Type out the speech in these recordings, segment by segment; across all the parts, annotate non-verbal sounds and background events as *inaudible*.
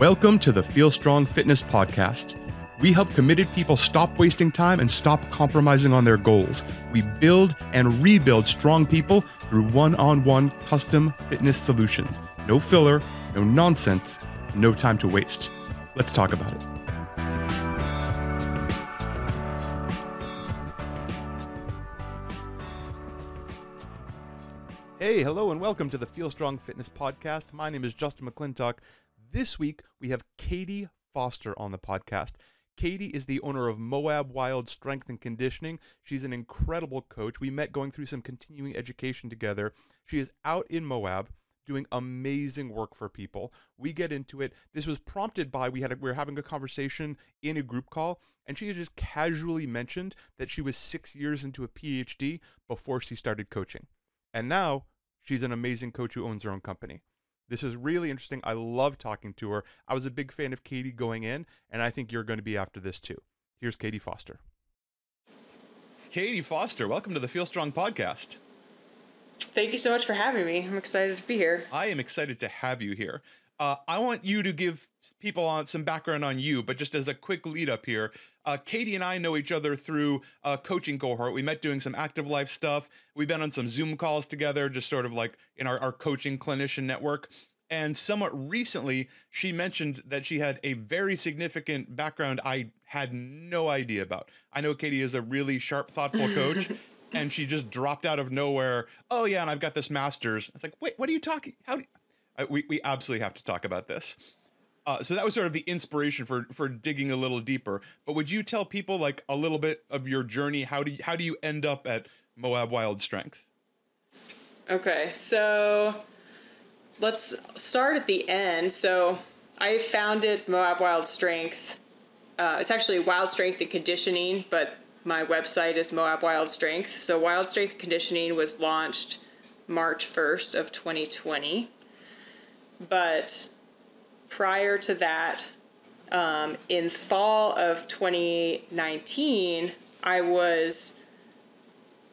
Welcome to the Feel Strong Fitness Podcast. We help committed people stop wasting time and stop compromising on their goals. We build and rebuild strong people through one on one custom fitness solutions. No filler, no nonsense, no time to waste. Let's talk about it. Hey, hello, and welcome to the Feel Strong Fitness Podcast. My name is Justin McClintock. This week, we have Katie Foster on the podcast. Katie is the owner of Moab Wild Strength and Conditioning. She's an incredible coach. We met going through some continuing education together. She is out in Moab doing amazing work for people. We get into it. This was prompted by we had a, we were having a conversation in a group call, and she just casually mentioned that she was six years into a PhD before she started coaching, and now she's an amazing coach who owns her own company. This is really interesting. I love talking to her. I was a big fan of Katie going in, and I think you're going to be after this too. Here's Katie Foster. Katie Foster, welcome to the Feel Strong podcast. Thank you so much for having me. I'm excited to be here. I am excited to have you here. Uh, I want you to give people on some background on you, but just as a quick lead up here, uh, Katie and I know each other through a coaching cohort. We met doing some active life stuff. We've been on some Zoom calls together, just sort of like in our, our coaching clinician network. And somewhat recently, she mentioned that she had a very significant background I had no idea about. I know Katie is a really sharp, thoughtful coach. *laughs* and she just dropped out of nowhere. Oh yeah, and I've got this master's. It's like, wait, what are you talking? How? Do we we absolutely have to talk about this. Uh, so that was sort of the inspiration for for digging a little deeper. But would you tell people like a little bit of your journey? How do you, how do you end up at Moab Wild Strength? Okay, so let's start at the end. So I founded Moab Wild Strength. Uh, it's actually Wild Strength and Conditioning, but my website is Moab Wild Strength. So Wild Strength and Conditioning was launched March 1st of 2020. But prior to that, um, in fall of 2019, I was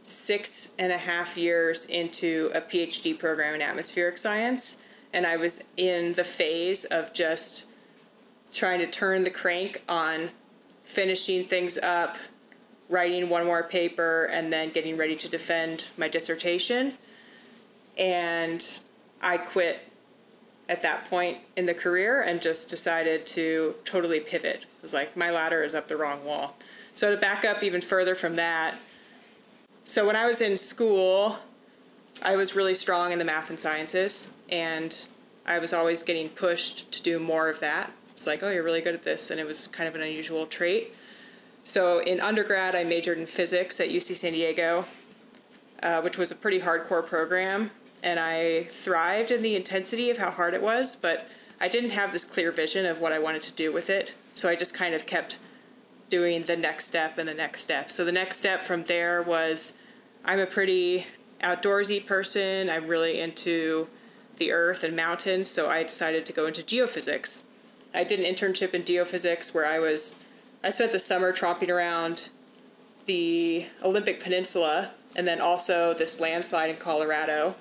six and a half years into a PhD program in atmospheric science, and I was in the phase of just trying to turn the crank on finishing things up, writing one more paper, and then getting ready to defend my dissertation. And I quit at that point in the career and just decided to totally pivot. It was like my ladder is up the wrong wall. So to back up even further from that, so when I was in school, I was really strong in the math and sciences, and I was always getting pushed to do more of that. It's like, oh, you're really good at this, and it was kind of an unusual trait. So in undergrad, I majored in physics at UC San Diego, uh, which was a pretty hardcore program and I thrived in the intensity of how hard it was, but I didn't have this clear vision of what I wanted to do with it. So I just kind of kept doing the next step and the next step. So the next step from there was I'm a pretty outdoorsy person. I'm really into the earth and mountains, so I decided to go into geophysics. I did an internship in geophysics where I was I spent the summer tromping around the Olympic Peninsula and then also this landslide in Colorado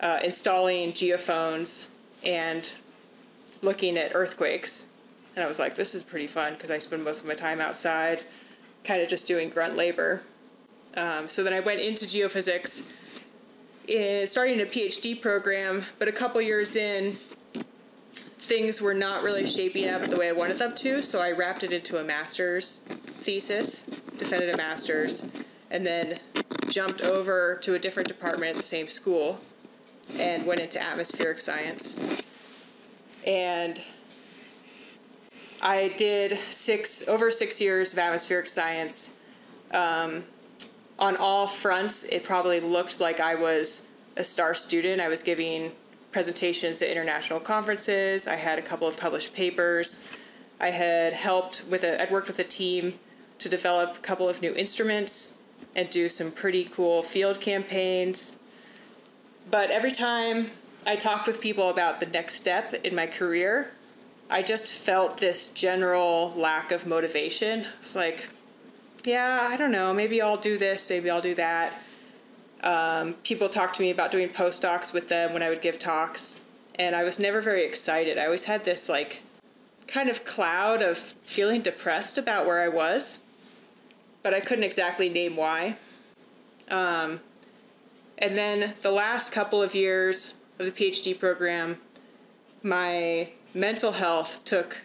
uh, installing geophones and looking at earthquakes. And I was like, this is pretty fun because I spend most of my time outside, kind of just doing grunt labor. Um, so then I went into geophysics, in, starting a PhD program, but a couple years in, things were not really shaping up the way I wanted them to. So I wrapped it into a master's thesis, defended a master's, and then jumped over to a different department at the same school and went into atmospheric science. And I did six over six years of atmospheric science. Um, on all fronts, it probably looked like I was a star student. I was giving presentations at international conferences. I had a couple of published papers. I had helped with a, I'd worked with a team to develop a couple of new instruments and do some pretty cool field campaigns. But every time I talked with people about the next step in my career, I just felt this general lack of motivation. It's like, yeah, I don't know, maybe I'll do this, maybe I'll do that. Um, people talked to me about doing postdocs with them when I would give talks, and I was never very excited. I always had this like kind of cloud of feeling depressed about where I was, but I couldn't exactly name why. Um, and then the last couple of years of the PhD program, my mental health took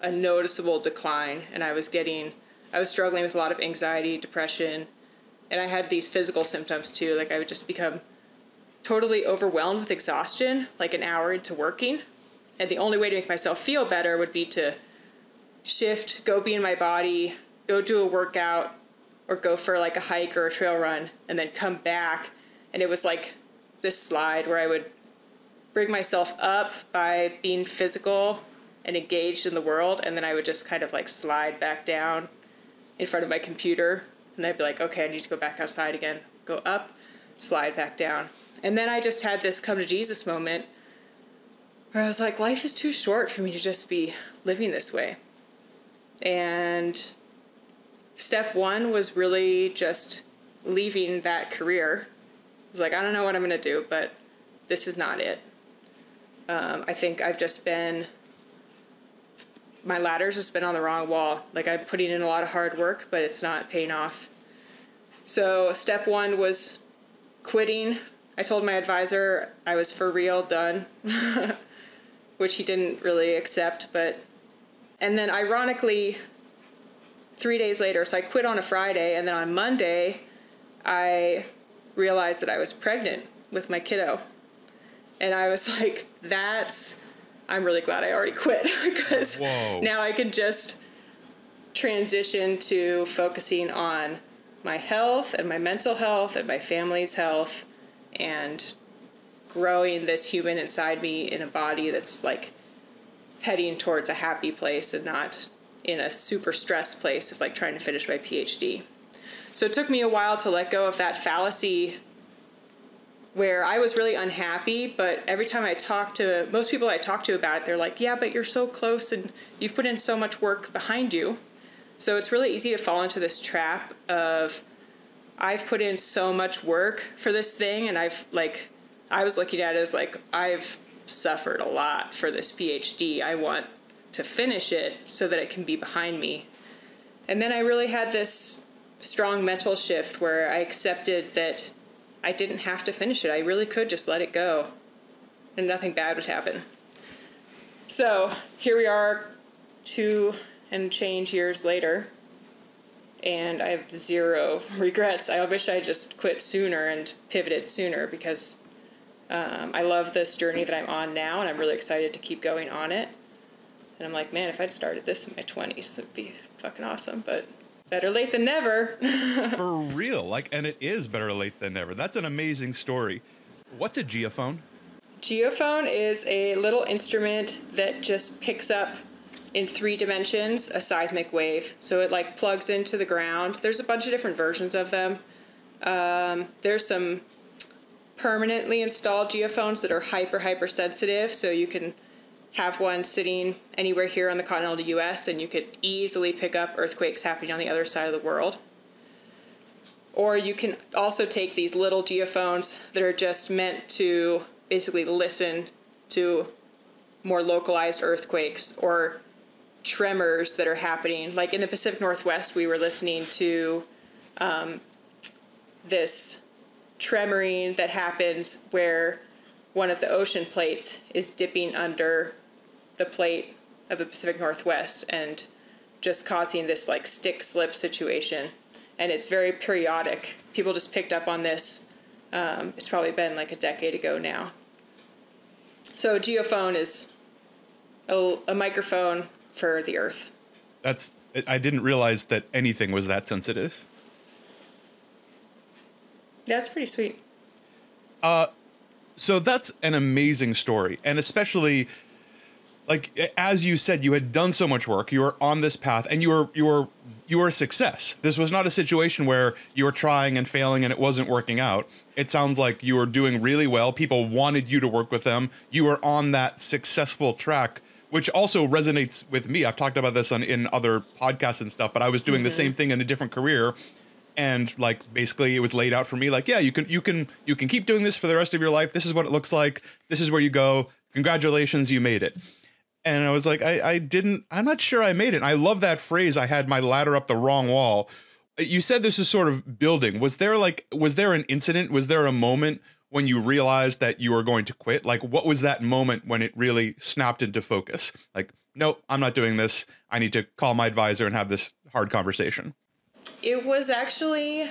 a noticeable decline, and I was getting, I was struggling with a lot of anxiety, depression, and I had these physical symptoms too. Like I would just become totally overwhelmed with exhaustion, like an hour into working. And the only way to make myself feel better would be to shift, go be in my body, go do a workout, or go for like a hike or a trail run, and then come back. And it was like this slide where I would bring myself up by being physical and engaged in the world, and then I would just kind of like slide back down in front of my computer. And I'd be like, okay, I need to go back outside again. Go up, slide back down. And then I just had this come to Jesus moment where I was like, life is too short for me to just be living this way. And step one was really just leaving that career. Was like, I don't know what I'm going to do, but this is not it. Um, I think I've just been, my ladder's just been on the wrong wall. Like I'm putting in a lot of hard work, but it's not paying off. So step one was quitting. I told my advisor I was for real done. *laughs* which he didn't really accept. But and then ironically, three days later, so I quit on a Friday, and then on Monday, I realized that I was pregnant with my kiddo, and I was *laughs* like, "That's." I'm really glad I already quit *laughs* because now I can just transition to focusing on my health and my mental health and my family's health and growing this human inside me in a body that's like heading towards a happy place and not in a super stressed place of like trying to finish my PhD. So it took me a while to let go of that fallacy where I was really unhappy, but every time I talk to most people I talk to about it, they're like, "Yeah, but you're so close and you've put in so much work behind you." So it's really easy to fall into this trap of I've put in so much work for this thing and I've like I was looking at it as like I've suffered a lot for this PhD. I want to finish it so that it can be behind me. And then I really had this strong mental shift where I accepted that I didn't have to finish it. I really could just let it go and nothing bad would happen. So here we are, two and change years later, and I have zero *laughs* regrets. I wish I just quit sooner and pivoted sooner because um, I love this journey that I'm on now, and I'm really excited to keep going on it. And I'm like, man, if I'd started this in my 20s, it'd be fucking awesome. But better late than never. *laughs* For real. Like, and it is better late than never. That's an amazing story. What's a geophone? Geophone is a little instrument that just picks up in three dimensions a seismic wave. So it like plugs into the ground. There's a bunch of different versions of them. Um, there's some permanently installed geophones that are hyper hypersensitive, so you can have one sitting anywhere here on the continental US and you could easily pick up earthquakes happening on the other side of the world. Or you can also take these little geophones that are just meant to basically listen to more localized earthquakes or tremors that are happening. Like in the Pacific Northwest, we were listening to um, this tremoring that happens where one of the ocean plates is dipping under the plate of the Pacific Northwest and just causing this like stick slip situation. And it's very periodic. People just picked up on this. Um, it's probably been like a decade ago now. So, a geophone is a, a microphone for the Earth. That's. I didn't realize that anything was that sensitive. That's pretty sweet. Uh, so that's an amazing story, and especially like as you said, you had done so much work. You were on this path, and you were you were you were a success. This was not a situation where you were trying and failing and it wasn't working out. It sounds like you were doing really well. People wanted you to work with them. You were on that successful track, which also resonates with me. I've talked about this on in other podcasts and stuff, but I was doing mm-hmm. the same thing in a different career and like basically it was laid out for me like yeah you can you can you can keep doing this for the rest of your life this is what it looks like this is where you go congratulations you made it and I was like, I, I didn't, I'm not sure I made it. I love that phrase. I had my ladder up the wrong wall. You said this is sort of building. Was there like, was there an incident? Was there a moment when you realized that you were going to quit? Like, what was that moment when it really snapped into focus? Like, nope, I'm not doing this. I need to call my advisor and have this hard conversation. It was actually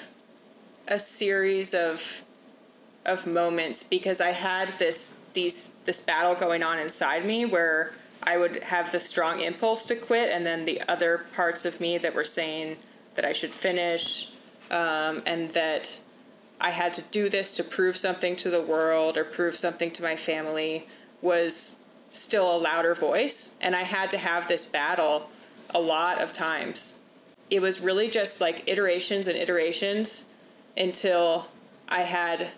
a series of of moments because I had this these this battle going on inside me where I would have the strong impulse to quit, and then the other parts of me that were saying that I should finish, um, and that I had to do this to prove something to the world or prove something to my family was still a louder voice, and I had to have this battle a lot of times. It was really just like iterations and iterations until I had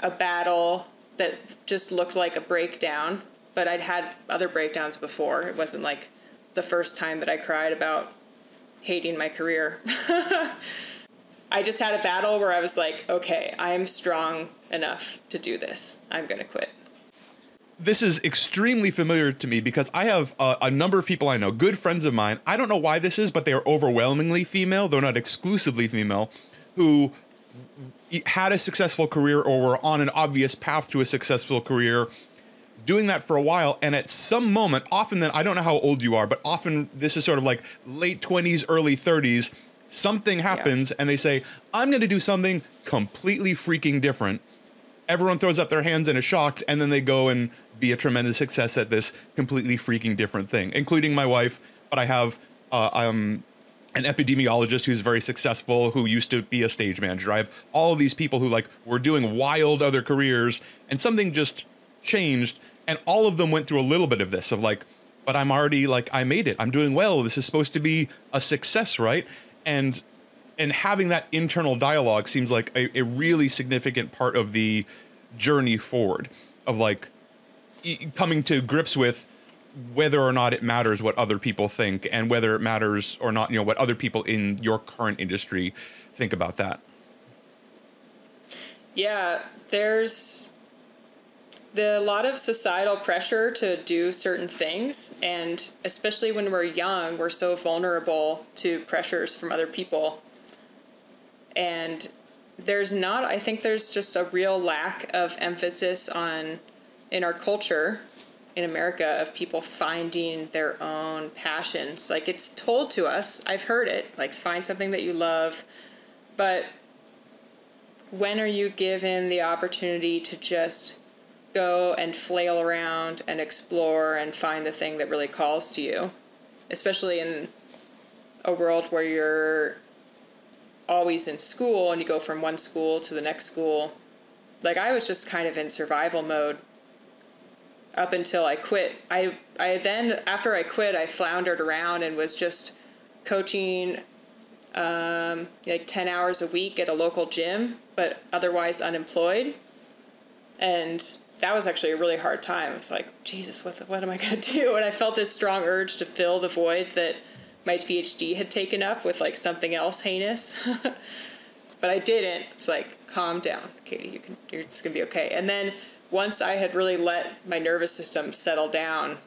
a battle that just looked like a breakdown but I'd had other breakdowns before. It wasn't like the first time that I cried about hating my career. *laughs* I just had a battle where I was like, okay, I am strong enough to do this. I'm going to quit. This is extremely familiar to me because I have a, a, number of people I know, good friends of mine. I don't know why this is, but they are overwhelmingly female, though not exclusively female, who had a successful career or were on an obvious path to a successful career doing that for a while. And at some moment, often then, I don't know how old you are, but often this is sort of like late 20s, early 30s. Something happens yeah. and they say, I'm going to do something completely freaking different. Everyone throws up their hands and is shocked. And then they go and be a tremendous success at this completely freaking different thing, including my wife. But I have, uh, um, an epidemiologist who's very successful who used to be a stage manager. I have all of these people who like were doing wild other careers and something just changed and all of them went through a little bit of this of like but i'm already like i made it. I'm doing well. This is supposed to be a success right? And and having that internal dialogue seems like a, a really significant part of the journey forward of like coming to grips with whether or not it matters what other people think and whether it matters or not you know what other people in your current industry think about that. Yeah there's the a lot of societal pressure to do certain things and especially when we're young we're so vulnerable to pressures from other people. And there's not i think there's just a real lack of emphasis on in our culture in america of people finding their own passions. Like it's told to us i've heard it like find something that you love but when are you given the opportunity to just go and flail around and explore and find the thing that really calls to you, especially in a world where you're always in school and you go from one school to the next school. Like I was just kind of in survival mode up until I quit. I I then after I quit, I floundered around and was just coaching um, like 10 hours a week at a local gym, but otherwise unemployed. And that was actually a really hard time. It's like, Jesus, what, the, what am I going *laughs* to do? And I felt this strong urge to fill the void that my PhD had taken up with like something else heinous. *laughs* but I didn't. It's like, calm down, Katie. You can. you're, It's gonna be okay. And then once I had really let my nervous system settle down,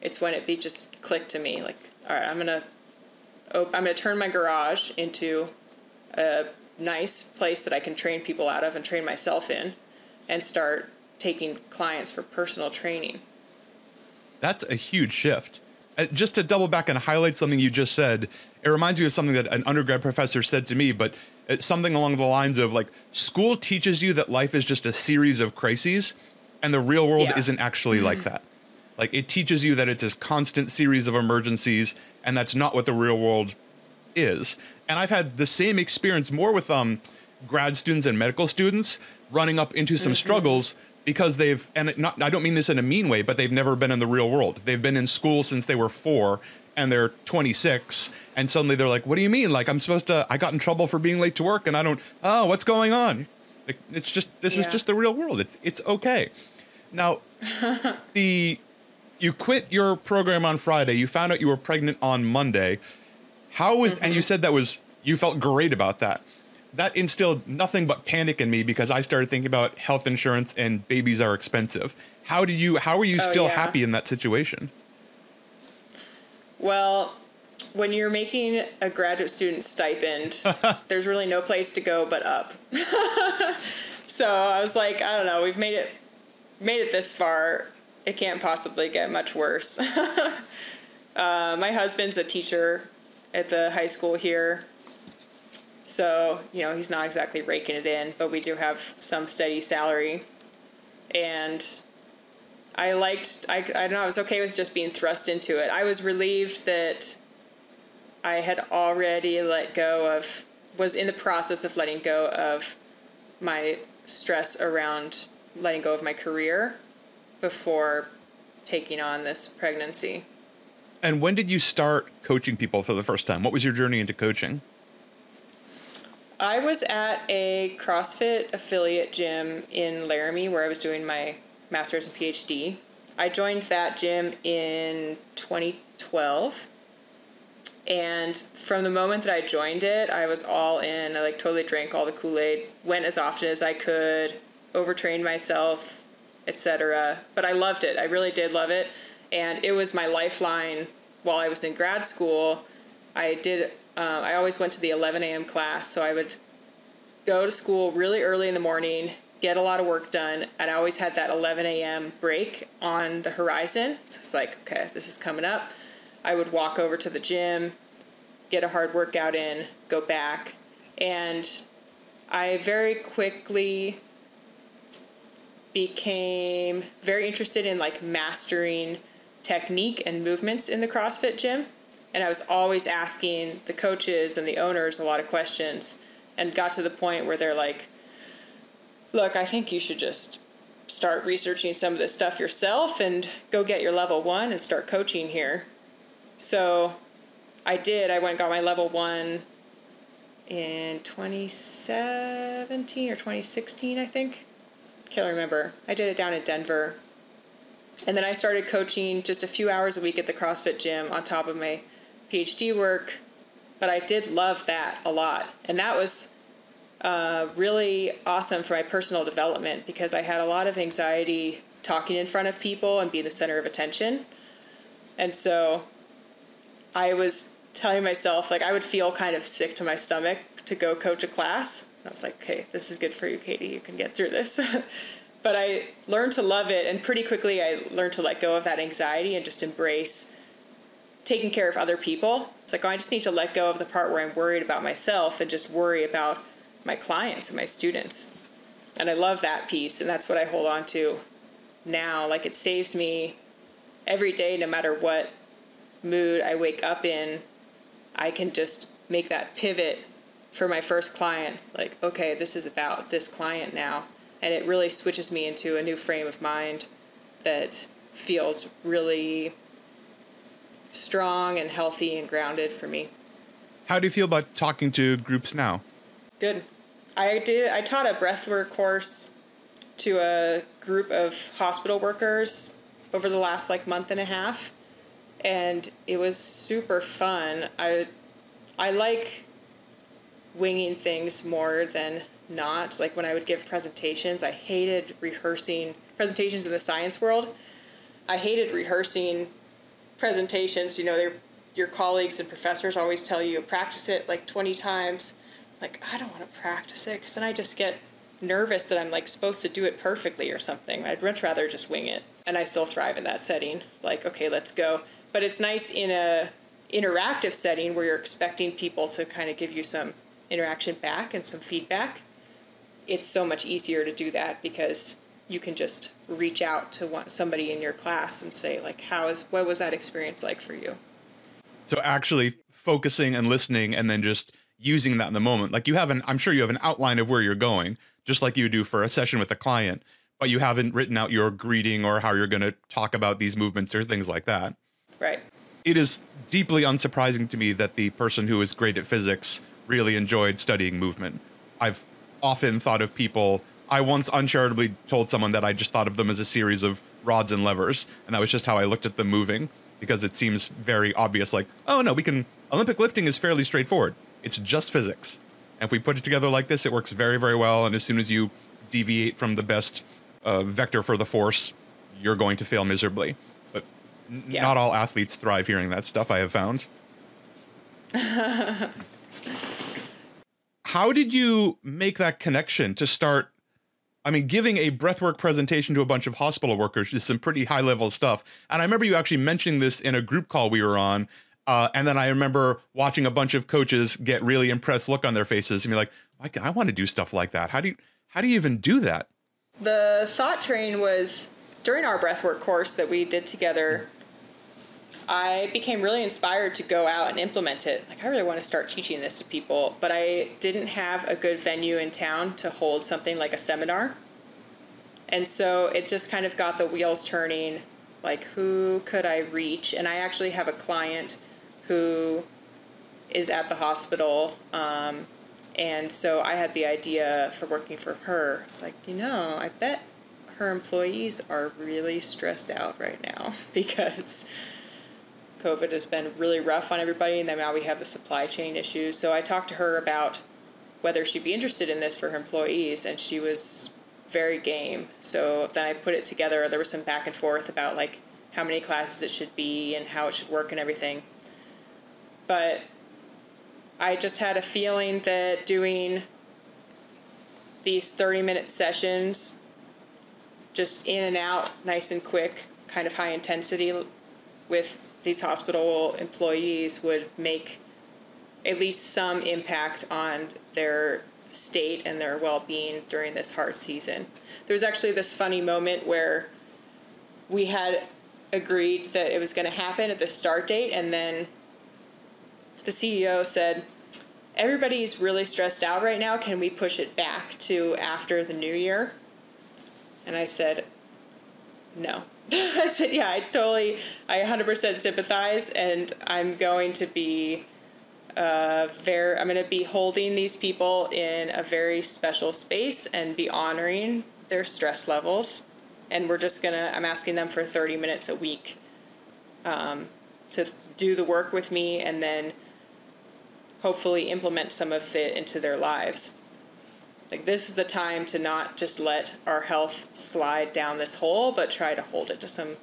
it's when it be just clicked to me. Like, all right, I'm gonna, op- I'm gonna turn my garage into a nice place that I can train people out of and train myself in, and start taking clients for personal training. That's a huge shift. Uh, just to double back and highlight something you just said, it reminds me of something that an undergrad professor said to me, but it's something along the lines of like, school teaches you that life is just a series of crises, and the real world yeah. isn't actually like that. Like, it teaches you that it's this constant series of emergencies, and that's not what the real world is. And I've had the same experience more with um, grad students and medical students running up into some mm-hmm. struggles because they've and not I don't mean this in a mean way, but they've never been in the real world. They've been in school since they were 4 and they're 26 and suddenly they're like, "What do you mean? Like I'm supposed to I got in trouble for being late to work and I don't Oh, what's going on?" It's just this yeah. is just the real world. It's it's okay. Now, *laughs* the you quit your program on Friday. You found out you were pregnant on Monday. How was mm-hmm. and you mm-hmm. said that was you felt great about that that instilled nothing but panic in me because I started thinking about health insurance and babies are expensive. How did you how were you oh, still yeah. happy in that situation? Well, when you're making a graduate student stipend, *laughs* there's really no place to go but up. *laughs* so I was like, I don't know, we've made it made it this far. It can't possibly get much worse. *laughs* uh, my husband's a teacher at the high school here. So, you know, he's not exactly raking it in, but we do have some steady salary. And I liked, I, I don't know, I was okay with just being thrust into it. I was relieved that I had already let go of, was in the process of letting go of my stress around letting go of my career before taking on this pregnancy. And when did you start coaching people for the first time? What was your journey into coaching? I was at a CrossFit affiliate gym in Laramie where I was doing my master's and PhD. I joined that gym in 2012. And from the moment that I joined it, I was all in. I like totally drank all the Kool-Aid, went as often as I could, overtrained myself, etc. But I loved it. I really did love it. And it was my lifeline while I was in grad school. I did uh, I always went to the 11 a.m. class, so I would go to school really early in the morning, get a lot of work done, and I always had that 11 a.m. break on the horizon. So it's like, okay, this is coming up. I would walk over to the gym, get a hard workout in, go back, and I very quickly became very interested in like mastering technique and movements in the CrossFit gym and I was always asking the coaches and the owners a lot of questions and got to the point where they're like, look, I think you should just start researching some of this stuff yourself and go get your level one and start coaching here. So I did. I went and got my level one in 2017 or 2016, I think. Can't remember. I did it down in Denver. And then I started coaching just a few hours a week at the CrossFit gym on top of my PhD work, but I did love that a lot. And that was uh, really awesome for my personal development because I had a lot of anxiety talking in front of people and being the center of attention. And so I was telling myself, like, I would feel kind of sick to my stomach to go coach a class. I was like, okay, this is good for you, Katie. You can get through this. *laughs* but I learned to love it, and pretty quickly I learned to let go of that anxiety and just embrace taking care of other people. It's like, oh, I just need to let go of the part where I'm worried about myself and just worry about my clients and my students. And I love that piece, and that's what I hold on to now. Like, it saves me every day, no matter what mood I wake up in, I can just make that pivot for my first client. Like, okay, this is about this client now. And it really switches me into a new frame of mind that feels really strong and healthy and grounded for me. How do you feel about talking to groups now? Good. I did. I taught a breathwork course to a group of hospital workers over the last like month and a half, and it was super fun. I I like winging things more than not. Like when I would give presentations, I hated rehearsing presentations in the science world. I hated rehearsing presentations, you know, your colleagues and professors always tell you practice it like 20 times. Like, I don't want to practice it because then I just get nervous that I'm like supposed to do it perfectly or something. I'd much rather just wing it. And I still thrive in that setting. Like, okay, let's go. But it's nice in a interactive setting where you're expecting people to kind of give you some interaction back and some feedback. It's so much easier to do that because you can just reach out to one, somebody in your class and say like how is what was that experience like for you? So actually focusing and listening and then just using that in the moment. Like you have an i'm sure you have an outline of where you're going just like you do for a session with a client but you haven't written out your greeting or how you're going to talk about these movements or things like that. Right. It is deeply unsurprising to me that the person who is great at physics really enjoyed studying movement. I've often thought of people I once uncharitably told someone that I just thought of them as a series of rods and levers, and that was just how I looked at them moving because it seems very obvious. Like, oh no, we can. Olympic lifting is fairly straightforward. It's just physics, and if we put it together like this, it works very, very well. And as soon as you deviate from the best uh, vector for the force, you're going to fail miserably. But Yeah. Not all athletes thrive hearing that stuff, I have found. *laughs* How did you make that connection to start? I mean, giving a breathwork presentation to a bunch of hospital workers is some pretty high level stuff. And I remember you actually mentioning this in a group call we were on. Uh, and then I remember watching a bunch of coaches get really impressed look on their faces and be like, "Mike, I want to do stuff like that. How do you how do you even do that?" The thought train was during our breathwork course that we did together. I became really inspired to go out and implement it. Like, I really want to start teaching this to people, but I didn't have a good venue in town to hold something like a seminar. And so it just kind of got the wheels turning like, who could I reach? And I actually have a client who is at the hospital. Um, and so I had the idea for working for her. It's like, you know, I bet her employees are really stressed out right now *laughs* because COVID has been really rough on everybody, and then now we have the supply chain issues. So I talked to her about whether she'd be interested in this for her employees, and she was very game. So then I put it together. There was some back and forth about like how many classes it should be and how it should work and everything. But I just had a feeling that doing these 30 minute sessions, just in and out, nice and quick, kind of high intensity with these hospital employees would make at least some impact on their state and their well-being during this hard season. There was actually this funny moment where we had agreed that it was going to happen at the start date and then the CEO said everybody's really stressed out right now. Can we push it back to after the new year? And i said no *laughs* i said yeah i totally i 100% sympathize and i'm going to be uh, very i'm going to be holding these people in a very special space and be honoring their stress levels. And we're just going to i'm asking them for 30 minutes a week um, to do the work with me and then hopefully implement some of it into their lives like this is the time to not just let our health slide down this hole but try to hold it to some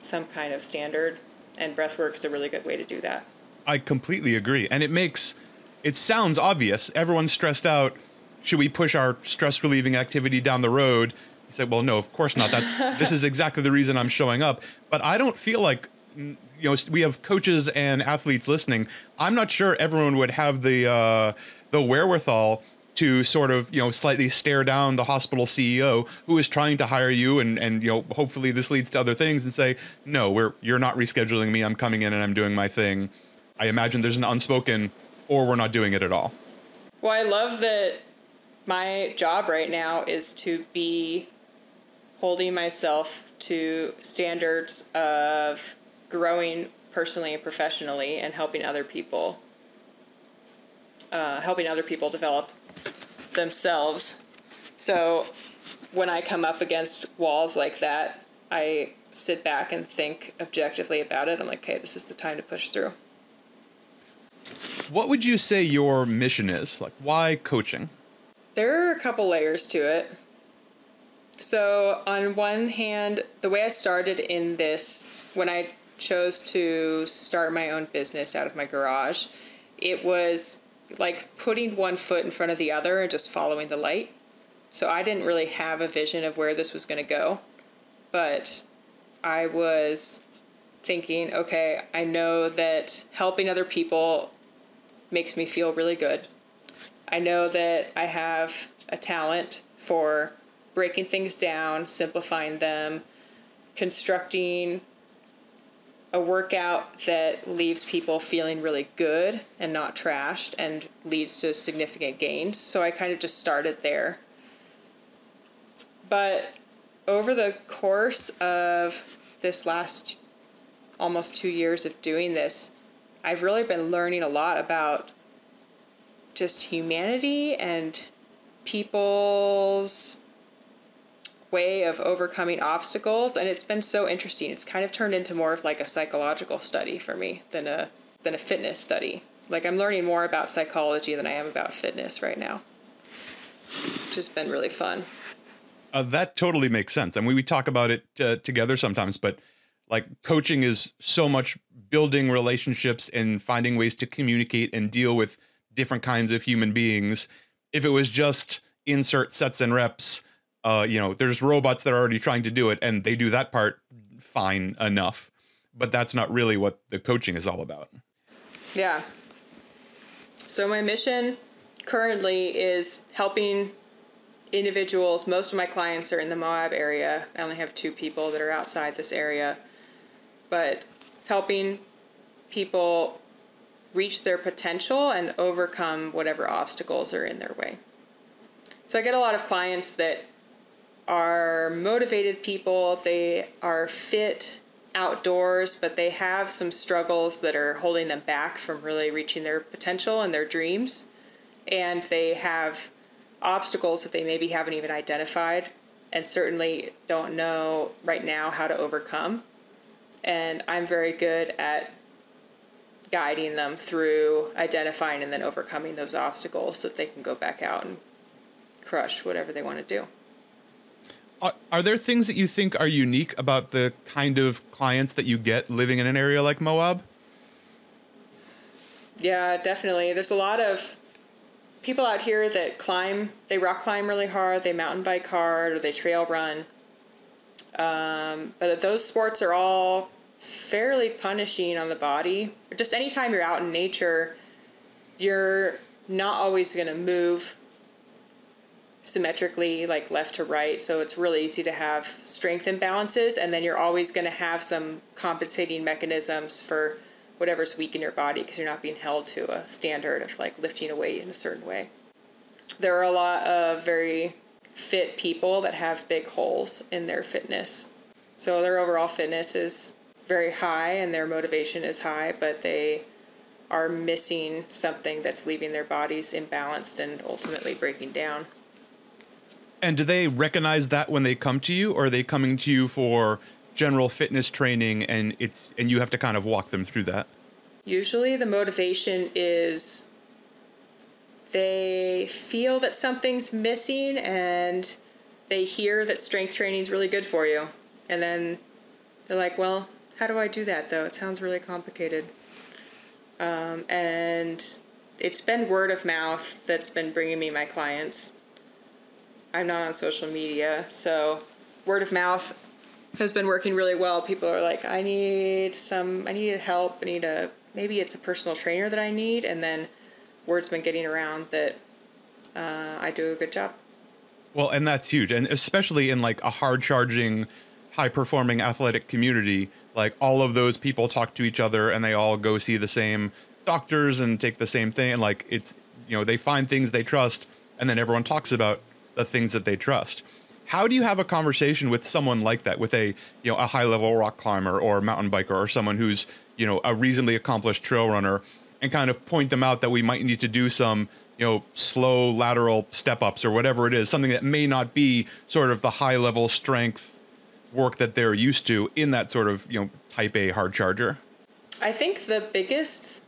some kind of standard and breathwork is a really good way to do that I completely agree. And it makes it sounds obvious. Everyone's stressed out. Should we push our stress relieving activity down the road? You say, well, no, of course not. That's *laughs* this is exactly the reason I'm showing up. But I don't feel like mm, you know we have coaches and athletes listening. I'm not sure everyone would have the uh, the wherewithal to sort of you know slightly stare down the hospital CEO who is trying to hire you and and you know hopefully this leads to other things and say no we're you're not rescheduling me I'm coming in and I'm doing my thing I imagine there's an unspoken, or we're not doing it at all. Well, I love that my job right now is to be holding myself to standards of growing personally and professionally and helping other people uh, helping other people develop themselves so when i come up against walls like that i sit back and think objectively about it i'm like okay this is the time to push through What would you say your mission is? Like, why coaching? There are a couple layers to it. So, on one hand, the way I started in this, when I chose to start my own business out of my garage, it was like putting one foot in front of the other and just following the light. So, I didn't really have a vision of where this was going to go, but I was thinking, okay, I know that helping other people makes me feel really good. I know that I have a talent for breaking things down, simplifying them, constructing a workout that leaves people feeling really good and not trashed and leads to significant gains. So I kind of just started there. But over the course of this last almost two years of doing this, I've really been learning a lot about just humanity and people's way of overcoming obstacles and it's been so interesting it's kind of turned into more of like a psychological study for me than a than a fitness study like i'm learning more about psychology than i am about fitness right now which has been really fun Uh, that totally makes sense. I mean, we talk about it uh, together sometimes, but like coaching is so much building relationships and finding ways to communicate and deal with different kinds of human beings. If it was just insert sets and reps, uh, you know, there's robots that are already trying to do it and they do that part fine enough. But that's not really what the coaching is all about. Yeah. So my mission currently is helping individuals. Most of my clients are in the Moab area. I only have two people that are outside this area. But helping people reach their potential and overcome whatever obstacles are in their way. So I get a lot of clients that are motivated people, they are fit outdoors, but they have some struggles that are holding them back from really reaching their potential and their dreams. And they have obstacles that they maybe haven't even identified and certainly don't know right now how to overcome. And I'm very good at guiding them through identifying and then overcoming those obstacles so that they can go back out and crush whatever they want to do. Are, are there things that you think are unique about the kind of clients that you get living in an area like Moab? Yeah, definitely. There's a lot of people out here that climb, they rock climb really hard, they mountain bike hard, or they trail run. Um, but those sports are all fairly punishing on the body. Just anytime you're out in nature, you're not always going to move symmetrically, like left to right. So it's really easy to have strength imbalances, and then you're always going to have some compensating mechanisms for whatever's weak in your body because you're not being held to a standard of like lifting a weight in a certain way. There are a lot of very fit people that have big holes in their fitness. So their overall fitness is very high and their motivation is high, but they are missing something that's leaving their bodies imbalanced and ultimately breaking down. And do they recognize that when they come to you, or are they coming to you for general fitness training and it's and you have to kind of walk them through that? Usually the motivation is they feel that something's missing and they hear that strength training is really good for you. And then they're like, well, how do I do that though? It sounds really complicated. Um, and it's been word of mouth that's been bringing me my clients. I'm not on social media, so word of mouth has been working really well. People are like, I need some, I need help. I need a, maybe it's a personal trainer that I need. And then word's been getting around that uh, I do a good job. Well, and that's huge. And especially in like a hard charging, high performing athletic community, like all of those people talk to each other and they all go see the same doctors and take the same thing. And like it's, you know, they find things they trust and then everyone talks about the things that they trust. How do you have a conversation with someone like that, with a you know a high level rock climber or mountain biker or someone who's you know a reasonably accomplished trail runner, and kind of point them out that we might need to do some you know slow lateral step ups or whatever it is, something that may not be sort of the high level strength work that they're used to in that sort of you know type A hard charger. I think the biggest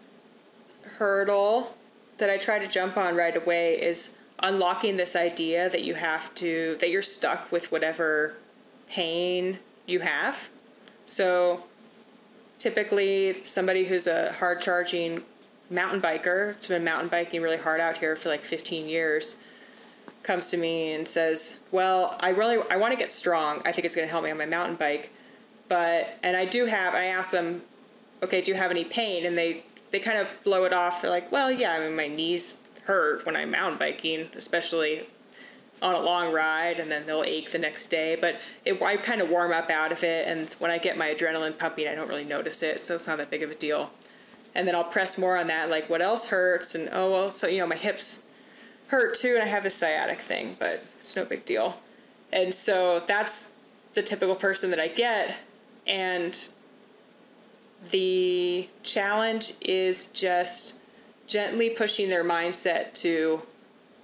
hurdle that I try to jump on right away is unlocking this idea that you have to that you're stuck with whatever pain you have. So typically somebody who's a hard charging mountain biker, it's been mountain biking really hard out here for like 15 years, comes to me and says, "Well, I really I want to get strong. I think it's going to help me on my mountain bike." But and I do have I ask them, "Okay, do you have any pain?" And they they kind of blow it off. They're like, "Well, yeah, I mean my knees hurt when I'm mountain biking, especially on a long ride, and then they'll ache the next day. But it, I kind of warm up out of it, and when I get my adrenaline pumping, I don't really notice it, so it's not that big of a deal. And then I'll press more on that, like what else hurts, and oh well, so you know my hips hurt too, and I have this sciatic thing, but it's no big deal. And so that's the typical person that I get, and the challenge is just gently pushing their mindset to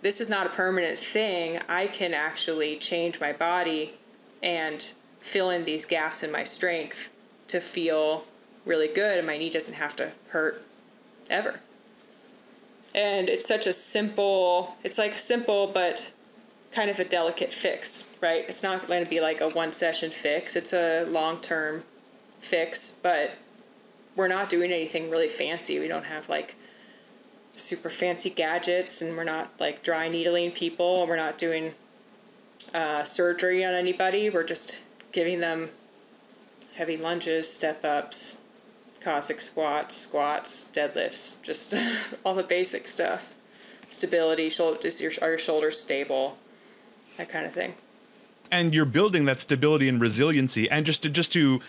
this is not a permanent thing. I can actually change my body and fill in these gaps in my strength to feel really good, and my knee doesn't have to hurt ever. And it's such a simple, it's like simple, but kind of a delicate fix, right? It's not going to be like a one session fix, it's a long term fix, but we're not doing anything really fancy. We don't have like super fancy gadgets, and we're not like dry needling people. and We're not doing uh, surgery on anybody. We're just giving them heavy lunges, step ups, Cossack squats, squats, deadlifts, just *laughs* all the basic stuff. Stability, shoulder, is your, are your shoulders stable? That kind of thing. And you're building that stability and resiliency. And just to just to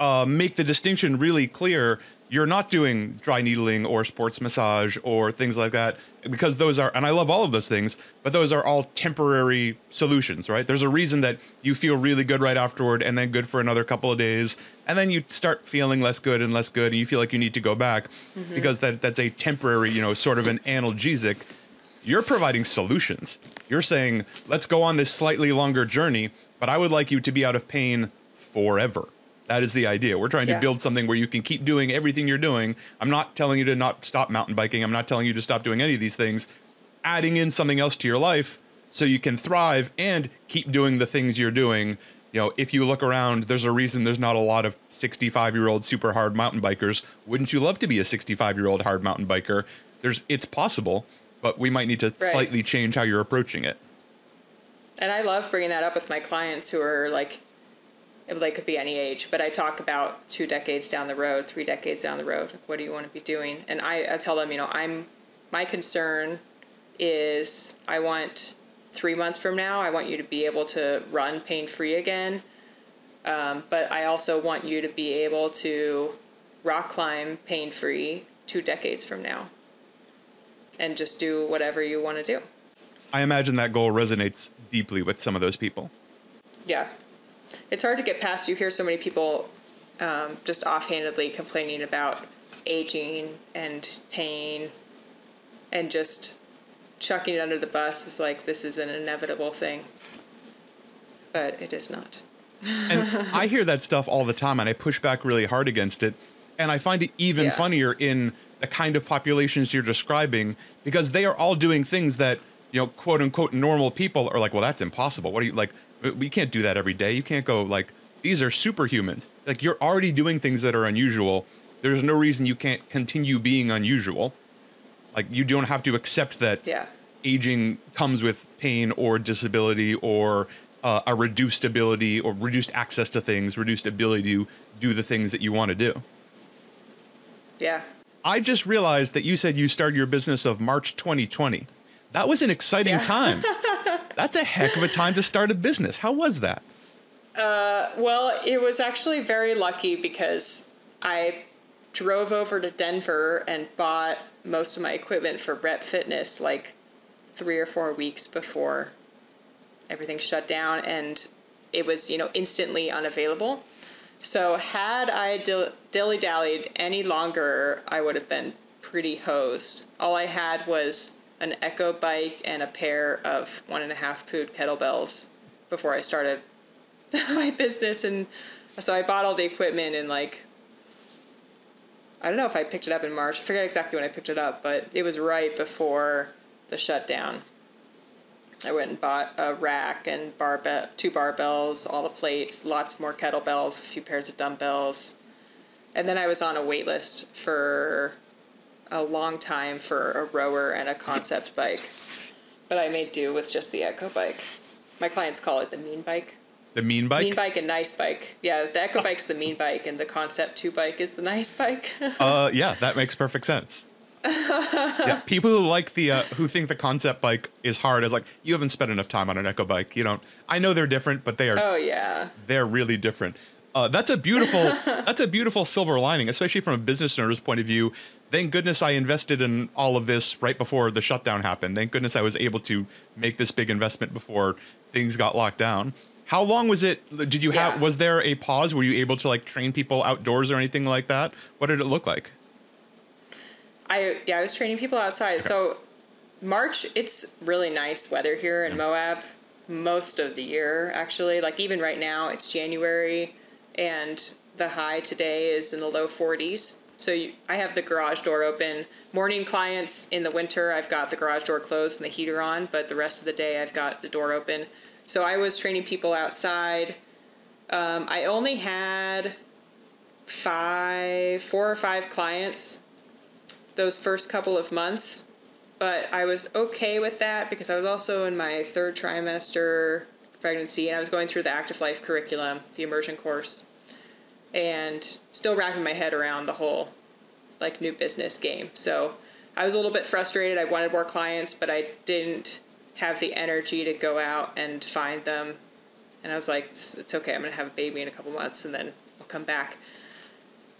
uh, make the distinction really clear, you're not doing dry needling or sports massage or things like that because those are and I love all of those things, but those are all temporary solutions, right? There's a reason that you feel really good right afterward and then good for another couple of days and then you start feeling less good and less good and you feel like you need to go back mm-hmm. because that that's a temporary, you know, sort of an analgesic. You're providing solutions. You're saying, "Let's go on this slightly longer journey, but I would like you to be out of pain forever." That is the idea. We're trying yeah. to build something where you can keep doing everything you're doing. I'm not telling you to not stop mountain biking. I'm not telling you to stop doing any of these things. Adding in something else to your life so you can thrive and keep doing the things you're doing. You know, if you look around, there's a reason there's not a lot of 65 year old super hard mountain bikers. Wouldn't you love to be a 65 year old hard mountain biker? There's, it's possible, but we might need to right. slightly change how you're approaching it. And I love bringing that up with my clients who are like they could be any age, but I talk about two decades down the road, three decades down the road. What do you want to be doing? And I, I tell them, you know, I'm my concern is I want three months from now, I want you to be able to run pain free again. Um, but I also want you to be able to rock climb pain free two decades from now and just do whatever you want to do. I imagine that goal resonates deeply with some of those people. Yeah, it's hard to get past. You hear so many people um, just offhandedly complaining about aging and pain and just chucking it under the bus is like this is an inevitable thing. But it is not. and I hear that stuff all the time and I push back really hard against it. And I find it even yeah. funnier in the kind of populations you're describing because they are all doing things that, you know, quote unquote normal people are like, well, that's impossible. What are you like? We can't do that every day. You can't go like these are superhumans. Like you're already doing things that are unusual. There's no reason you can't continue being unusual. Like you don't have to accept that yeah. aging comes with pain or disability or uh, a reduced ability or reduced access to things, reduced ability to do the things that you want to do. Yeah. I just realized that you said you started your business of March 2020. That was an exciting yeah. time. *laughs* That's a heck of a time to start a business. How was that? Uh, well, it was actually very lucky because I drove over to Denver and bought most of my equipment for Rep Fitness like three or four weeks before everything shut down, and it was you know instantly unavailable. So had I dilly dallied any longer, I would have been pretty hosed. All I had was an Echo bike and a pair of one and a half pood kettlebells before I started *laughs* my business. And so I bought all the equipment and like, I don't know if I picked it up in March. I forget exactly when I picked it up, but it was right before the shutdown. I went and bought a rack and barbell, two barbells, all the plates, lots more kettlebells, a few pairs of dumbbells. And then I was on a wait list for a long time for a rower and a concept bike, but I made do with just the Echo bike. My clients call it the mean bike. The mean bike. Mean bike and nice bike. Yeah, the Echo bike's the mean bike, and the concept two bike is the nice bike. *laughs* uh, yeah, that makes perfect sense. yeah, people who like the uh, who think the concept bike is hard is like you haven't spent enough time on an Echo bike. You don't. I know they're different, but they are. Oh yeah. They're really different. Uh, that's a beautiful *laughs* that's a beautiful silver lining, especially from a business owner's point of view thank goodness I invested in all of this right before the shutdown happened. Thank goodness I was able to make this big investment before things got locked down. How long was it? Did you have? Yeah. Was there a pause? Were you able to like train people outdoors or anything like that? What did it look like? I yeah, I was training people outside. Okay. So March, it's really nice weather here in yeah. Moab most of the year. Actually, like even right now, it's January, and the high today is in the low 40s. So you, I have the garage door open. Morning clients in the winter, I've got the garage door closed and the heater on, but the rest of the day I've got the door open. So I was training people outside. Um, I only had five, four or five clients those first couple of months, but I was okay with that because I was also in my third trimester pregnancy and I was going through the active life curriculum, the immersion course, and still wrapping my head around the whole like new business game. So I was a little bit frustrated. I wanted more clients, but I didn't have the energy to go out and find them. And I was like, it's, okay. I'm going to have a baby in a couple months and then I'll come back.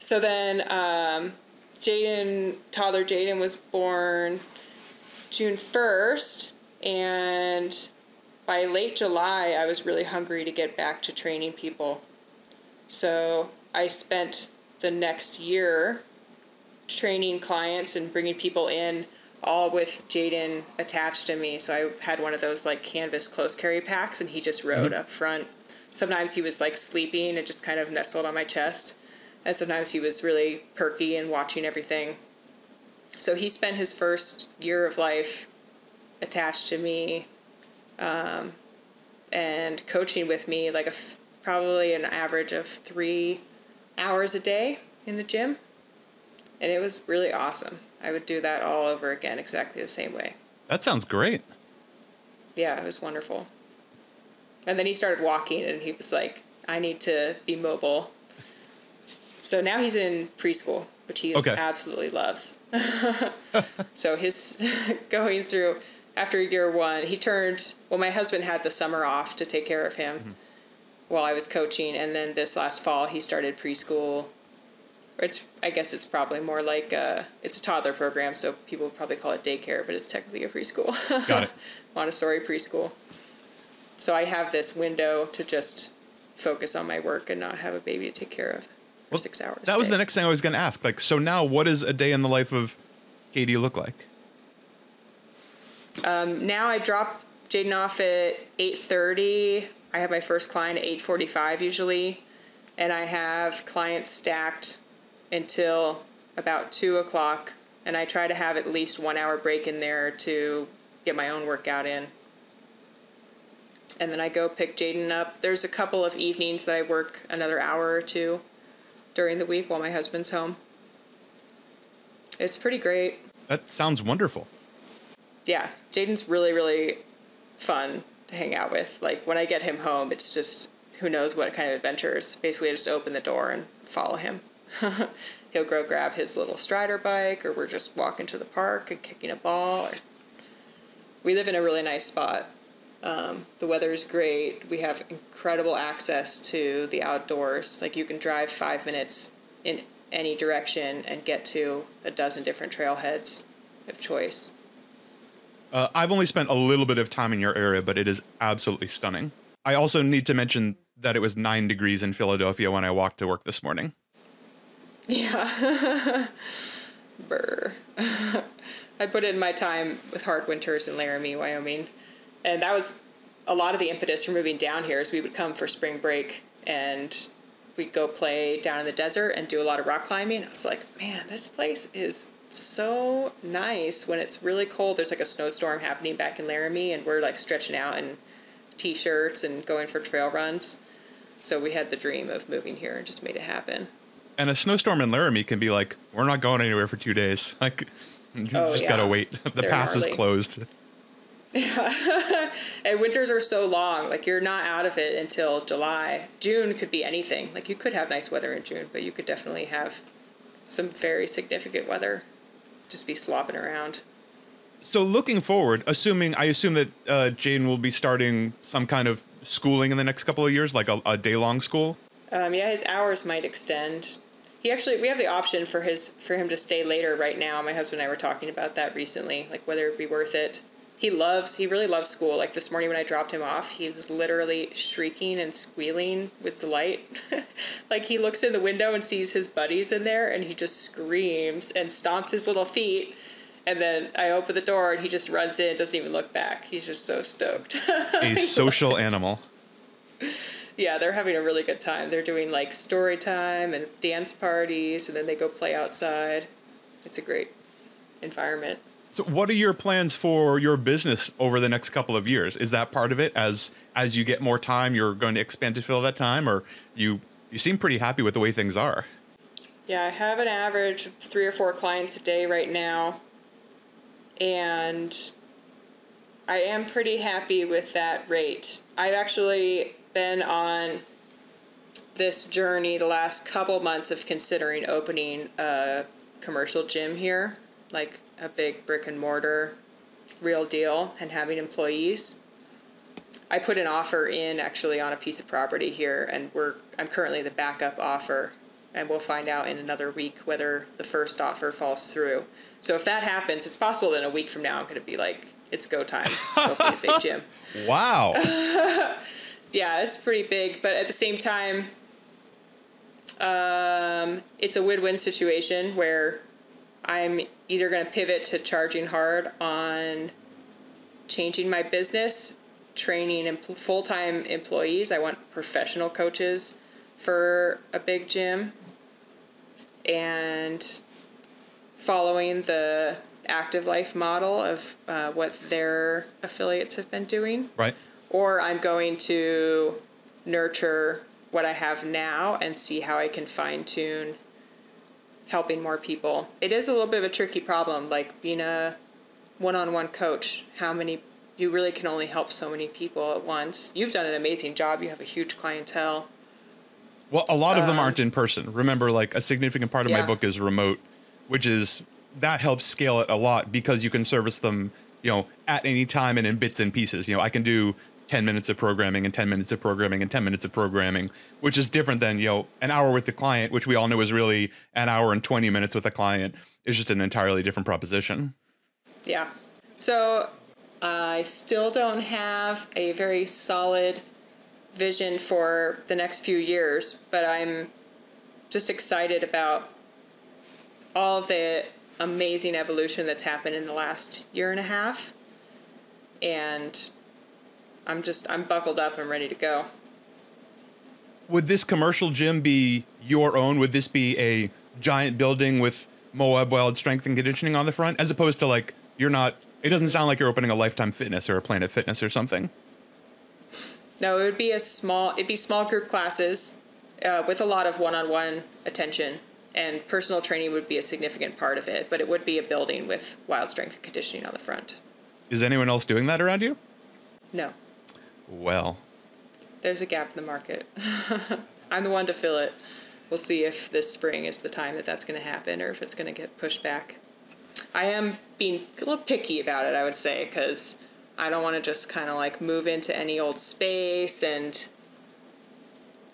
So then um, Jaden, toddler Jaden was born June 1st. And by late July, I was really hungry to get back to training people. So I spent the next year training clients and bringing people in all with Jaden attached to me. So I had one of those like canvas close carry packs and he just rode mm-hmm. up front. Sometimes he was like sleeping and just kind of nestled on my chest. And sometimes he was really perky and watching everything. So he spent his first year of life attached to me um, and coaching with me like a f- probably an average of three hours a day in the gym. And it was really awesome. I would do that all over again, exactly the same way. That sounds great. Yeah, it was wonderful. And then he started walking, and he was like, I need to be mobile. So now he's in preschool, which he okay. absolutely loves. *laughs* so his *laughs* going through after year one, he turned. Well, my husband had the summer off to take care of him mm-hmm. while I was coaching, and then this last fall he started preschool it's I guess it's probably more like a, it's a toddler program, so people would probably call it daycare, but it's technically a preschool. Got it. *laughs* Montessori preschool. So I have this window to just focus on my work and not have a baby to take care of for well, six hours. That was the next thing I was going to ask. Like, so now, what does a day in the life of Katie look like? Um, now I drop Jaden off at eight thirty. I have my first client at eight forty-five usually, and I have clients stacked until about two o'clock, and I try to have at least one hour break in there to get my own workout in. And then I go pick Jaden up. There's a couple of evenings that I work another hour or two during the week while my husband's home. It's pretty great. That sounds wonderful. Yeah, Jaden's really, really fun to hang out with. Like when I get him home, it's just who knows what kind of adventures. Basically, I just open the door and follow him. *laughs* He'll go grab his little strider bike, or we're just walking to the park and kicking a ball. We live in a really nice spot. Um, the weather is great. We have incredible access to the outdoors. Like you can drive five minutes in any direction and get to a dozen different trailheads of choice. Uh, I've only spent a little bit of time in your area, but it is absolutely stunning. I also need to mention that it was nine degrees in Philadelphia when I walked to work this morning. Yeah. *laughs* Burr. *laughs* I put in my time with hard winters in Laramie, Wyoming. And that was a lot of the impetus for moving down here is we would come for spring break and we'd go play down in the desert and do a lot of rock climbing. I was like, man, this place is so nice when it's really cold. There's like a snowstorm happening back in Laramie and we're like stretching out in t-shirts and going for trail runs. So we had the dream of moving here and just made it happen. And a snowstorm in Laramie can be like, we're not going anywhere for two days. *laughs* Like, you oh, just yeah. gotta wait. *laughs* the They're pass gnarly. is closed. Yeah. *laughs* and winters are so long. Like, you're not out of it until July. June could be anything. Like, you could have nice weather in June, but you could definitely have some very significant weather. Just be slopping around. So, looking forward, assuming I assume that uh, Jane will be starting some kind of schooling in the next couple of years, like a, a day long school. Um, yeah, his hours might extend he actually we have the option for his for him to stay later right now. My husband and I were talking about that recently, like whether it'd be worth it. He loves he really loves school. Like this morning when I dropped him off, he was literally shrieking and squealing with delight. *laughs* like he looks in the window and sees his buddies in there and he just screams and stomps his little feet. And then I open the door and he just runs in, doesn't even look back. He's just so stoked. A *laughs* social animal yeah, they're having a really good time. They're doing like story time and dance parties, and then they go play outside. It's a great environment. So, what are your plans for your business over the next couple of years? Is that part of it? As as you get more time, you're going to expand to fill that time, or you you seem pretty happy with the way things are. Yeah, I have an average of three or four clients a day right now. And I am pretty happy with that rate. I've actually been on this journey the last couple months of considering opening a commercial gym here, like a big brick and mortar real deal, and having employees. I put an offer in actually on a piece of property here, and we're I'm currently the backup offer, and we'll find out in another week whether the first offer falls through. So if that happens, it's possible that in a week from now I'm going to be like, it's go time, open a big gym. *laughs* *laughs* Wow. yeah, it's pretty big, but at the same time, um, it's a win-win situation where I'm either going to pivot to charging hard on changing my business, training empl- full-time employees. I want professional coaches for a big gym, and following the active life model of uh, what their affiliates have been doing. Right. Or I'm going to nurture what I have now and see how I can fine tune helping more people. It is a little bit of a tricky problem, like being a one on one coach. How many, you really can only help so many people at once. You've done an amazing job, you have a huge clientele. Well, a lot of them um, aren't in person. Remember, like a significant part of my book is remote, which is that helps scale it a lot because you can service them, you know, at any time and in bits and pieces. You know, I can do 10 minutes of programming and 10 minutes of programming and 10 minutes of programming, which is different than, you know, an hour with the client, which we all know is really an hour and 20 minutes with a client. Is just an entirely different proposition. Yeah. So I still don't have a very solid vision for the next few years, but I'm just excited about all of the amazing evolution that's happened in the last year and a half. And I'm just I'm buckled up I'm ready to go. Would this commercial gym be your own? Would this be a giant building with Moab Wild Strength and Conditioning on the front, as opposed to like you're not? It doesn't sound like you're opening a Lifetime Fitness or a Planet Fitness or something. No, it would be a small. It'd be small group classes uh, with a lot of one-on-one attention, and personal training would be a significant part of it. But it would be a building with wild strength and conditioning on the front. Is anyone else doing that around you? No, Well, there's a gap in the market. *laughs* I'm the one to fill it. We'll see if this spring is the time that that's going to happen, or if it's going to get pushed back. I am being a little picky about it, I would say, because I don't want to just kind of like move into any old space and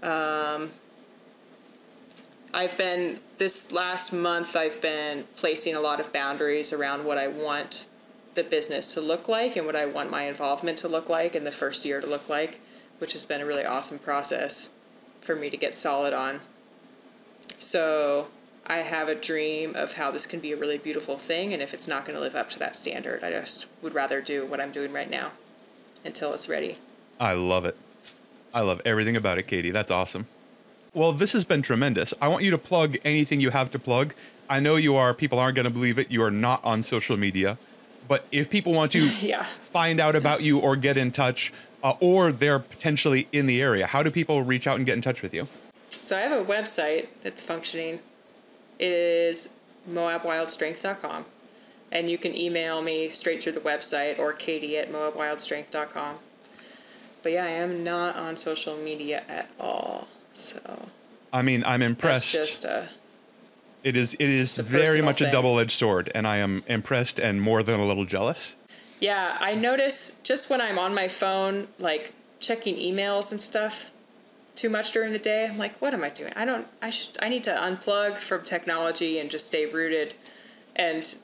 um, I've been this last month I've been placing a lot of boundaries around what I want the business to look like and what I want my involvement to look like and the first year to look like, which has been a really awesome process for me to get solid on. So I have a dream of how this can be a really beautiful thing, and if it's not going to live up to that standard, I just would rather do what I'm doing right now until it's ready. I love it. I love everything about it, Katie. That's awesome. Well, this has been tremendous. I want you to plug anything you have to plug. I know you are, people aren't going to believe it. You are not on social media. But if people want to *laughs* Yeah. find out about you or get in touch, uh, or they're potentially in the area, how do people reach out and get in touch with you? So I have a website that's functioning. It is moabwildstrength.com. And you can email me straight through the website or katie at moabwildstrength.com. But yeah, I am not on social media at all. So I mean, I'm that's impressed. just a. it is it is very much a double-edged sword, and I am impressed and more than a little jealous. Yeah, I notice just when I'm on my phone, like checking emails and stuff too much during the day, I'm like, what am I doing? I don't, I should, I need to unplug from technology and just stay rooted. And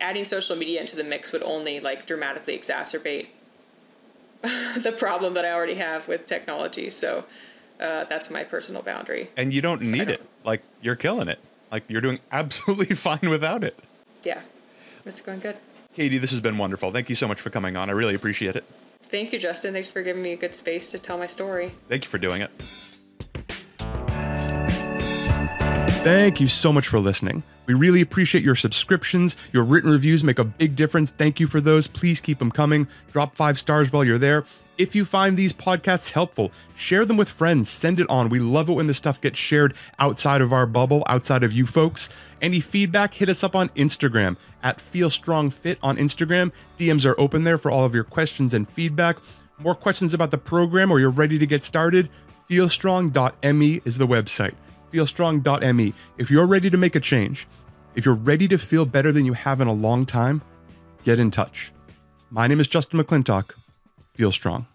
adding social media into the mix would only like dramatically exacerbate *laughs* the problem that I already have with technology. So uh, that's my personal boundary. And you don't need don't- it. Like you're killing it. Like you're doing *laughs* absolutely fine without it. Yeah, it's going good. Katie, this has been wonderful. Thank you so much for coming on. I really appreciate it. Thank you, Justin. Thanks for giving me a good space to tell my story. Thank you for doing it. Thank you so much for listening. We really appreciate your subscriptions. Your written reviews make a big difference. Thank you for those. Please keep them coming. Drop five stars while you're there. If you find these podcasts helpful, share them with friends, send it on. We love it when the stuff gets shared outside of our bubble, outside of you folks. Any feedback, hit us up on Instagram at Feel Strong Fit on Instagram. DMs are open there for all of your questions and feedback. More questions about the program or you're ready to get started? Feelstrong.me is the website. Feelstrong.me. If you're ready to make a change, if you're ready to feel better than you have in a long time, get in touch. My name is Justin McClintock. Feel strong.